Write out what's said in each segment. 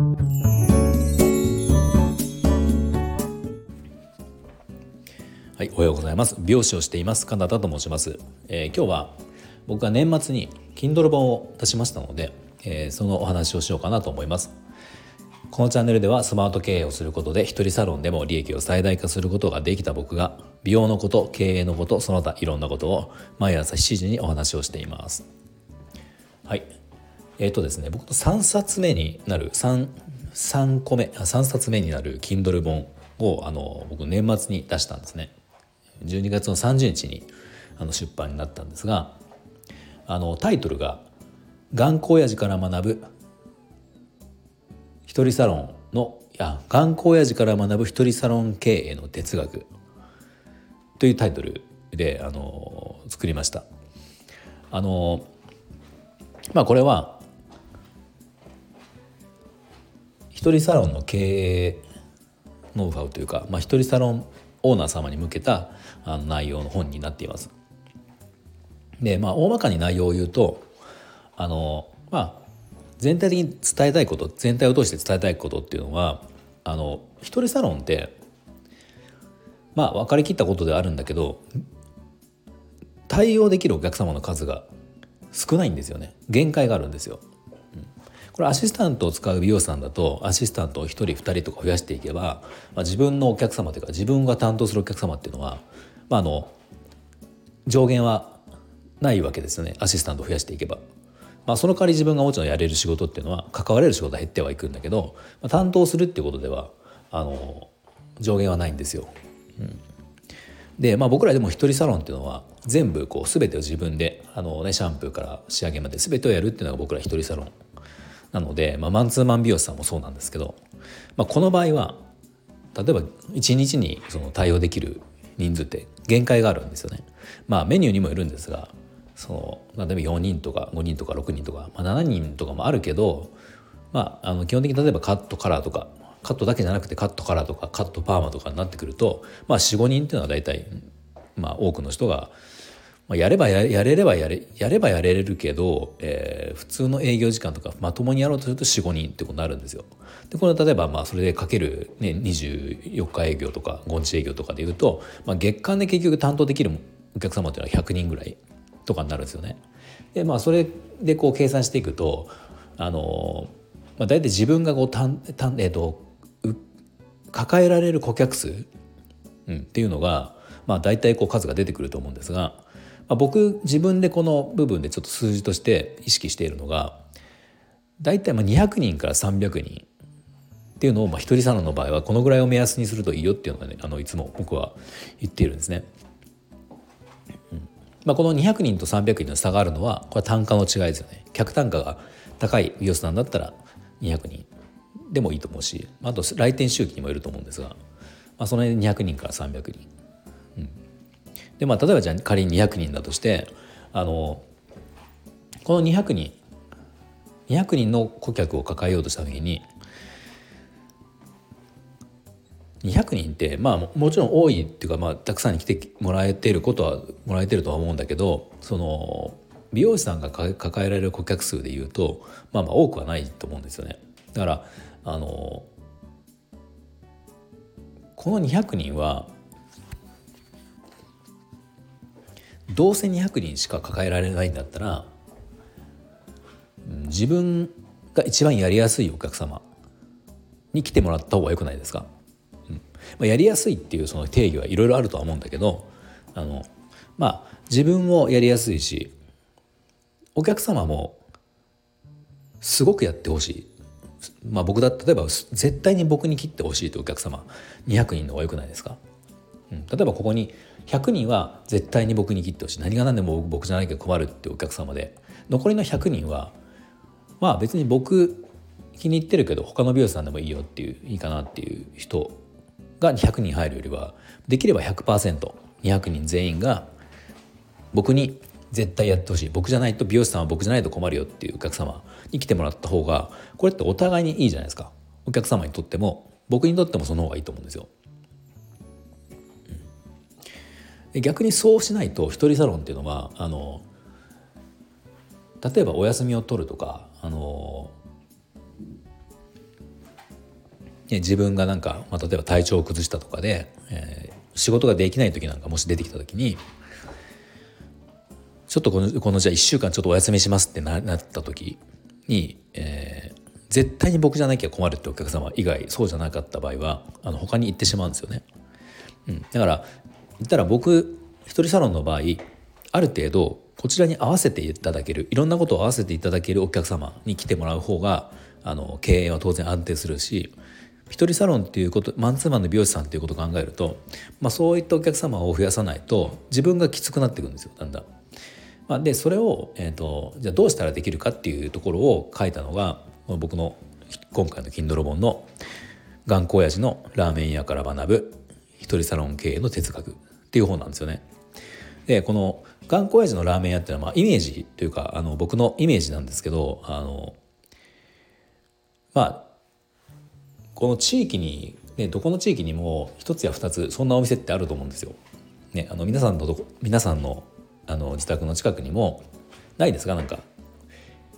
はい、おはようございます。美容師をしています。カナダと申します。えー、今日は僕が年末に Kindle 本を出しましたので、えー、そのお話をしようかなと思います。このチャンネルではスマート経営をすることで一人サロンでも利益を最大化することができた僕が美容のこと経営のことその他いろんなことを毎朝7時にお話をしていますはいえっ、ー、とですね僕の3冊目になる 3, 3個目3冊目になる Kindle 本をあの僕年末に出したんですね。12月の30日にあの出版になったんですがあのタイトルが「頑固親父から学ぶ一人サロンのいや頑固親父から学ぶ一人サロン経営の哲学。というタイトルであの作りました。あのまあこれは一人サロンの経営ノウハウというか、まあ、一人サロンオーナー様に向けたあの内容の本になっています。でまあ大まかに内容を言うとあのまあ全体的に伝えたいこと全体を通して伝えたいことっていうのはあの一人サロンってまあ分かりきったことではあるんだけど対応できるお客様の数が少ないんですよね限界があるんですよ。これアシスタントを使う美容師さんだとアシスタントを1人2人とか増やしていけば、まあ、自分のお客様というか自分が担当するお客様っていうのは、まあ、あの上限はないわけですよねアシスタントを増やしていけば。まあ、その代わり自分がもちろんやれる仕事っていうのは関われる仕事は減ってはいくんだけど、まあ、担当するっていうことではあの上限はないんですよ。うん、で、まあ、僕らでも一人サロンっていうのは全部こう全てを自分であの、ね、シャンプーから仕上げまで全てをやるっていうのが僕ら一人サロンなので、まあ、マンツーマン美容師さんもそうなんですけど、まあ、この場合は例えば1日にその対応できる人数って限界があるんですよね。まあメニューにもよるんですがその例えば4人とか5人とか6人とか、まあ、7人とかもあるけど、まあ、あの基本的に例えばカットカラーとかカットだけじゃなくてカットカラーとかカットパーマとかになってくると、まあ、45人っていうのは大体、まあ、多くの人が、まあ、やればややれればやれやればやれれるけど、えー、普通の営業時間とかまともにやろうとすると45人ってことになるんですよ。でこれ例えばまあそれでかける、ね、24日営業とか5日営業とかでいうと、まあ、月間で結局担当できるお客様っていうのは100人ぐらいとかになるんですよね。でまあそれでこう計算していくとあの、まあ、大体自分がこうたんたん、えーと、抱えられる顧客数、うん、っていうのが、まあ、大体こう数が出てくると思うんですが、まあ、僕自分でこの部分でちょっと数字として意識しているのが大体まあ200人から300人っていうのをまあ一人サロンの場合はこのぐらいを目安にするといいよっていうのがねあのいつも僕は言っているんですね。まあ、この200人と300人の差があるのはこれは単価の違いですよね。客単価が高い美容師さんだったら200人でもいいと思うしあと来店周期にもよると思うんですが、まあ、その辺で200人から300人、でまあ例えばじゃあ仮に200人だとしてあのこの200人200人の顧客を抱えようとした時に200人ってまあもちろん多いっていうか、まあ、たくさんに来てもらえてることはもらえてるとは思うんだけどその美容師さんが抱えられる顧客数でいうとまあまあ多くはないと思うんですよね。だからあのこの200人はどうせ200人しか抱えられないんだったら自分が一番やりやすいお客様に来てもらった方がよくないですか？まあ、やりやすいっていうその定義はいろいろあるとは思うんだけどあのまあ自分もやりやすいしお客様もすごくやってほしい。まあ僕だ例えば絶対に僕に切ってほしいというお客様200人の方がよくないですか、うん、例えばここに100人は絶対に僕に切ってほしい。何が何でも僕じゃないけど困るっていうお客様で。残りの100人はまあ別に僕気に入ってるけど他の美容師さんでもいいよっていういいかなっていう人が100人入るよりはできれば 100%200 人全員が僕に絶対やってほしい。僕じゃないと美容師さんは僕じゃないと困るよっていうお客様に来てもらった方がこれってお互いにいいじゃないですか。お客様にとっても僕にとってもその方がいいと思うんですよ。逆にそうしないと一人サロンっていうのはあの例えばお休みを取るとかあの自分がなんか、まあ、例えば体調を崩したとかで、えー、仕事ができない時なんかもし出てきた時にちょっとこのこのじゃあ1週間ちょっとお休みしますってなった時に、えー、絶対に僕じゃなきゃ困るってお客様以外そうじゃなかった場合はあの他に行ってしまうんですよね。うん、だから言ったら僕一人サロンの場合ある程度こちらに合わせていただけるいろんなことを合わせていただけるお客様に来てもらう方があの経営は当然安定するし一人サロンっていうことマンツーマンの美容師さんっていうことを考えると、まあ、そういったお客様を増やさないと自分がきつくなっていくんですよだんだん。まあ、でそれを、えーと、じゃあどうしたらできるかっていうところを書いたのが僕の今回の Kindle 本の「頑固親父のラーメン屋から学ぶ一人サロン経営の哲学」っていう本なんですよね。でこの頑固親父のラーメン屋っていうのは、まあ、イメージというかあの僕のイメージなんですけどあのまあこの地域に、ね、どこの地域にも一つや二つそんなお店ってあると思うんですよ。ね、あの皆さんの皆さんのあの自宅の近くにもないですか？なんか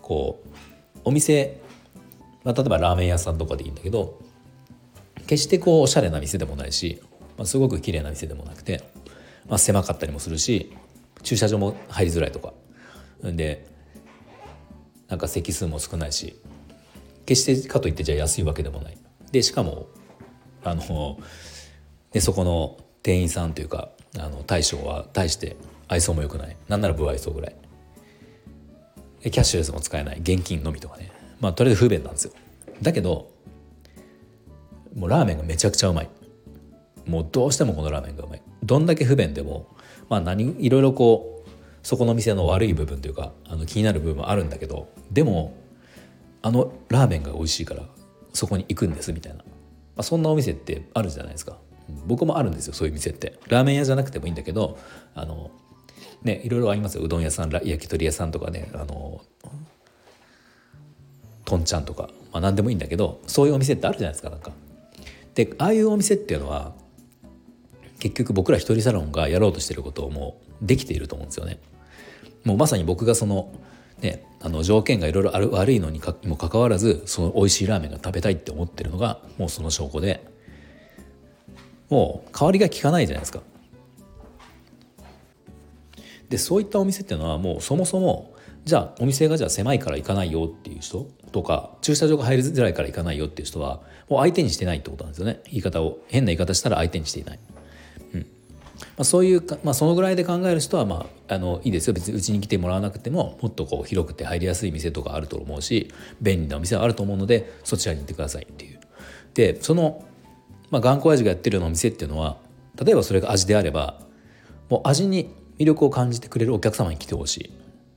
こうお店、まあ、例えばラーメン屋さんとかでいいんだけど決してこうおしゃれな店でもないし、まあ、すごく綺麗な店でもなくて、まあ、狭かったりもするし駐車場も入りづらいとか。でなんか席数も少ないし決してかといってじゃあ安いわけでもない。でしかもあのでそこの店員さんというかあの大将は大して愛想も良くない。なんなら不愛想ぐらい。キャッシュレスも使えない。現金のみとかね。まあとりあえず不便なんですよ。だけどもうラーメンがめちゃくちゃうまい。もうどうしてもこのラーメンがうまい。どんだけ不便でもまあ何いろいろこうそこの店の悪い部分というかあの気になる部分もあるんだけどでもあのラーメンが美味しいからそこに行くんですみたいな、まあ、そんなお店ってあるじゃないですか。僕もあるんですよそういう店って。ラーメン屋じゃなくてもいいんだけどあのねいろいろありますよ。うどん屋さん焼き鳥屋さんとかねあのとんちゃんとか、まあ、何でもいいんだけどそういうお店ってあるじゃないですかなんか。でああいうお店っていうのは結局僕ら一人サロンがやろうとしてることをもうできていると思うんですよね。もうまさに僕がそのね、あの条件がいろいろある悪いのにもかかわらずその美味しいラーメンが食べたいって思ってるのがもうその証拠でもう代わりが効かないじゃないですか。でそういったお店っていうのはもうそもそもじゃあお店がじゃあ狭いから行かないよっていう人とか駐車場が入りづらいから行かないよっていう人はもう相手にしてないってことなんですよね言い方を変な言い方したら相手にしていない。まあ、そういうか、まあ、そのぐらいで考える人はまああのいいですよ別にうちに来てもらわなくてももっとこう広くて入りやすい店とかあると思うし便利なお店はあると思うのでそちらに行ってくださいっていう。でその、まあ、頑固味がやってるようなお店っていうのは例えばそれが味であればもう味に魅力を感じてくれるお客様に来てほしい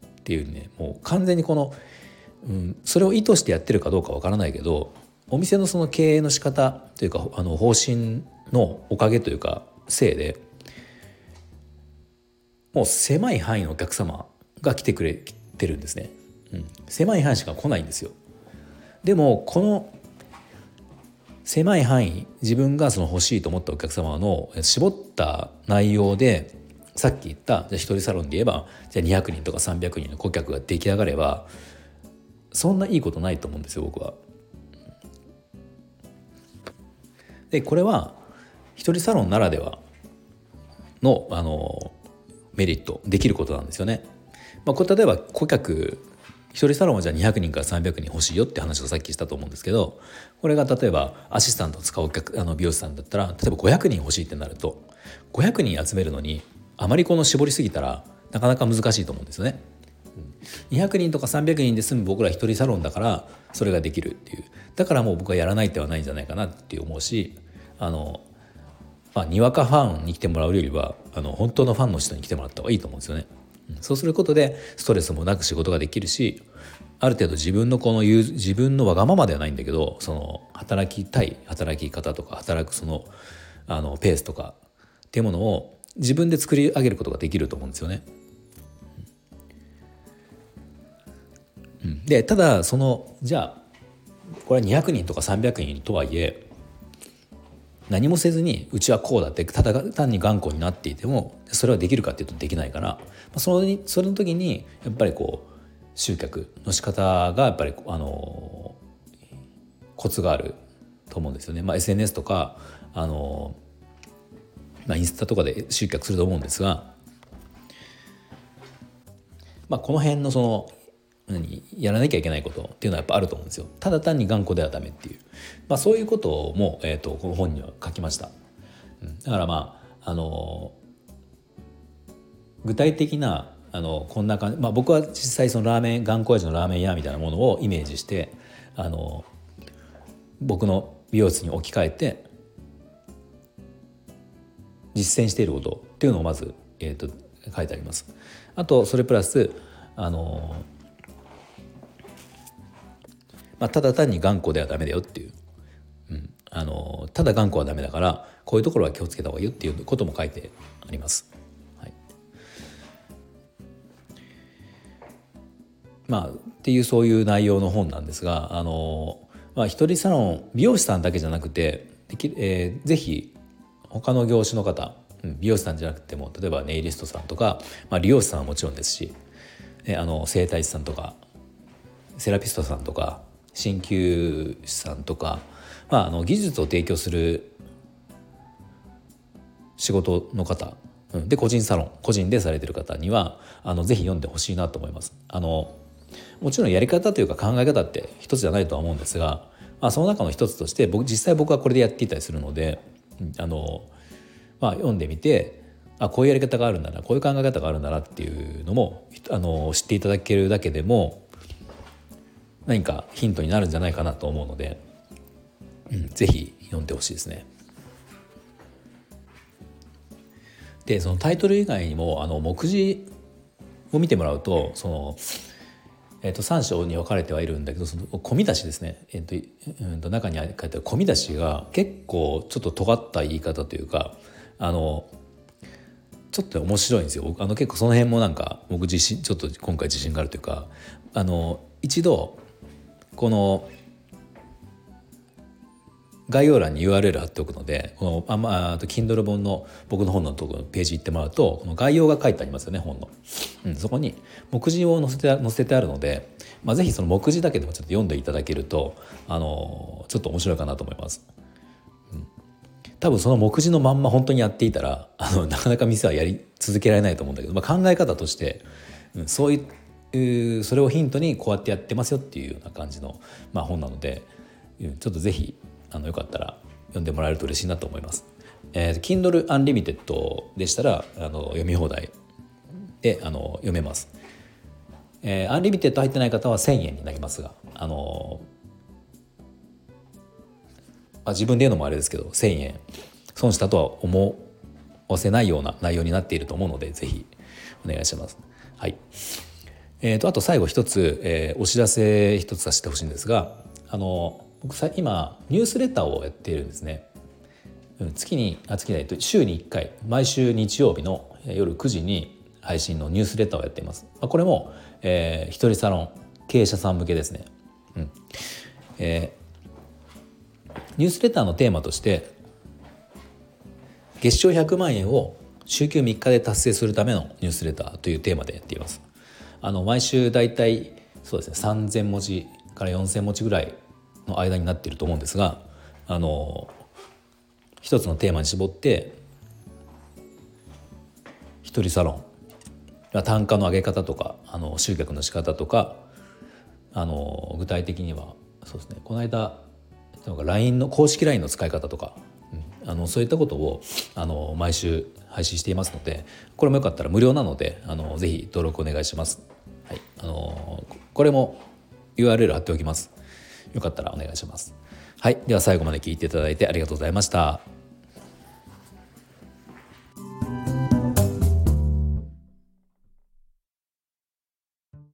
っていうねもう完全にこの、うん、それを意図してやってるかどうかわからないけどお店のその経営の仕方というかあの方針のおかげというかせいでもう狭い範囲のお客様が来てくれてるんですね、うん、狭い範囲しか来ないんですよ。でもこの狭い範囲自分がその欲しいと思ったお客様の絞った内容でさっき言ったじゃあ一人サロンで言えばじゃあ200人とか300人の顧客が出来上がればそんないいことないと思うんですよ僕は。でこれは一人サロンならではのあのメリットできることなんですよね。まあ、これ例えば顧客一人サロンはじゃあ200人から300人欲しいよって話をさっきしたと思うんですけどこれが例えばアシスタントを使うお客あの美容師さんだったら例えば500人欲しいってなると500人集めるのにあまりこの絞りすぎたらなかなか難しいと思うんですよね。200人とか300人で済む僕ら一人サロンだからそれができるっていうだからもう僕はやらない手はないんじゃないかなって思うしあのまあ、にわかファンに来てもらうよりはあの本当のファンの人に来てもらった方がいいと思うんですよね。そうすることでストレスもなく仕事ができるしある程度自分のこの言う自分のわがままではないんだけどその働きたい働き方とか働くそのあのペースとかっていうものを自分で作り上げることができると思うんですよね。でただそのじゃあこれは200人とか300人とはいえ何もせずにうちはこうだってただ単に頑固になっていてもそれはできるかっていうとできないからそのその時にやっぱりこう集客の仕方がやっぱりあのコツがあると思うんですよね。まあ、SNS とかあの、まあ、インスタとかで集客すると思うんですが、まあ、この辺のその何やらなきゃいけないことっていうのはやっぱあると思うんですよ。ただ単に頑固ではダメっていう、まあ、そういうことも、えーと、この本には書きました。うん、だからまああの具体的なあのこんな感じ、まあ、僕は実際そのラーメン頑固味のラーメン屋みたいなものをイメージしてあの僕の美容室に置き換えて実践していることっていうのをまず、えーと、書いてあります。あとそれプラスあの、まあ、ただ単に頑固ではダメだよっていう、うん、あのただ頑固はダメだからこういうところは気をつけた方がいいよっていうことも書いてあります。はい、まあっていうそういう内容の本なんですがあのまあ、一人サロン美容師さんだけじゃなくてでき、えー、ぜひ他の業種の方美容師さんじゃなくても例えばネイリストさんとか、まあ、理容師さんはもちろんですし、ね、あの整体師さんとかセラピストさんとか鍼灸師さんとか、まあ、あの技術を提供する仕事の方うんで個人サロン個人でされてる方にはあのぜひ読んでほしいなと思います。あのもちろんやり方というか考え方って一つじゃないとは思うんですが、まあ、その中の一つとして僕実際僕はこれでやっていたりするのであの、まあ、読んでみてあこういうやり方があるんだなこういう考え方があるんだなっていうのもあの知っていただけるだけでも何かヒントになるんじゃないかなと思うので、うん、ぜひ読んでほしいですね。でそのタイトル以外にもあの目次を見てもらうとそのえー、と3章に分かれてはいるんだけどその込み出しですね、えーとうん、と中に書いてある込み出しが結構ちょっと尖った言い方というかあのちょっと面白いんですよあの結構その辺もなんか僕自信ちょっと今回自信があるというかあの一度この概要欄に URL 貼っておくのでこのあ、まあ、Kindle 本の僕の本のところのページ行ってもらうとこの概要が書いてありますよね本の、うん、そこに目次を載せて載せてあるので、まあ、ぜひその目次だけでもちょっと読んでいただけるとあのちょっと面白いかなと思います。うん、多分その目次のまんま本当にやっていたらあのなかなか店はやり続けられないと思うんだけど、まあ、考え方として、うん、そういうそれをヒントにこうやってやってますよっていうような感じの、まあ、本なのでちょっとぜひあのよかったら読んでもらえると嬉しいなと思います。えー、Kindle Unlimited でしたらあの読み放題であの読めます。えー、 Unlimited 入ってない方は1000円になりますが、あのまあ、自分で言うのもあれですけど1000円損したとは思わせないような内容になっていると思うのでぜひお願いします。はいえーと、あと最後一つ、えー、お知らせ一つさせてほしいんですがあの僕さ今ニュースレターをやっているんですね。月にあ月ないと週に1回毎週日曜日の夜9時に配信のニュースレターをやっています。これも、えー、一人サロン経営者さん向けですね。うんえー、ニュースレターのテーマとして月賞100万円を週休3日で達成するためのニュースレターというテーマでやっています。あの毎週だいたいそうですね3,000文字から4,000文字ぐらいの間になっていると思うんですがあの一つのテーマに絞って一人サロン単価の上げ方とかあの集客の仕方とかあの具体的にはそうですねこの間 LINE の公式 LINE の使い方とか、うん、あのそういったことをあの毎週配信していますのでこれもよかったら無料なのであのぜひ登録お願いします。はい、あのこれも URL 貼っておきます。よかったらお願いします。はい。では最後まで聞いていただいてありがとうございました。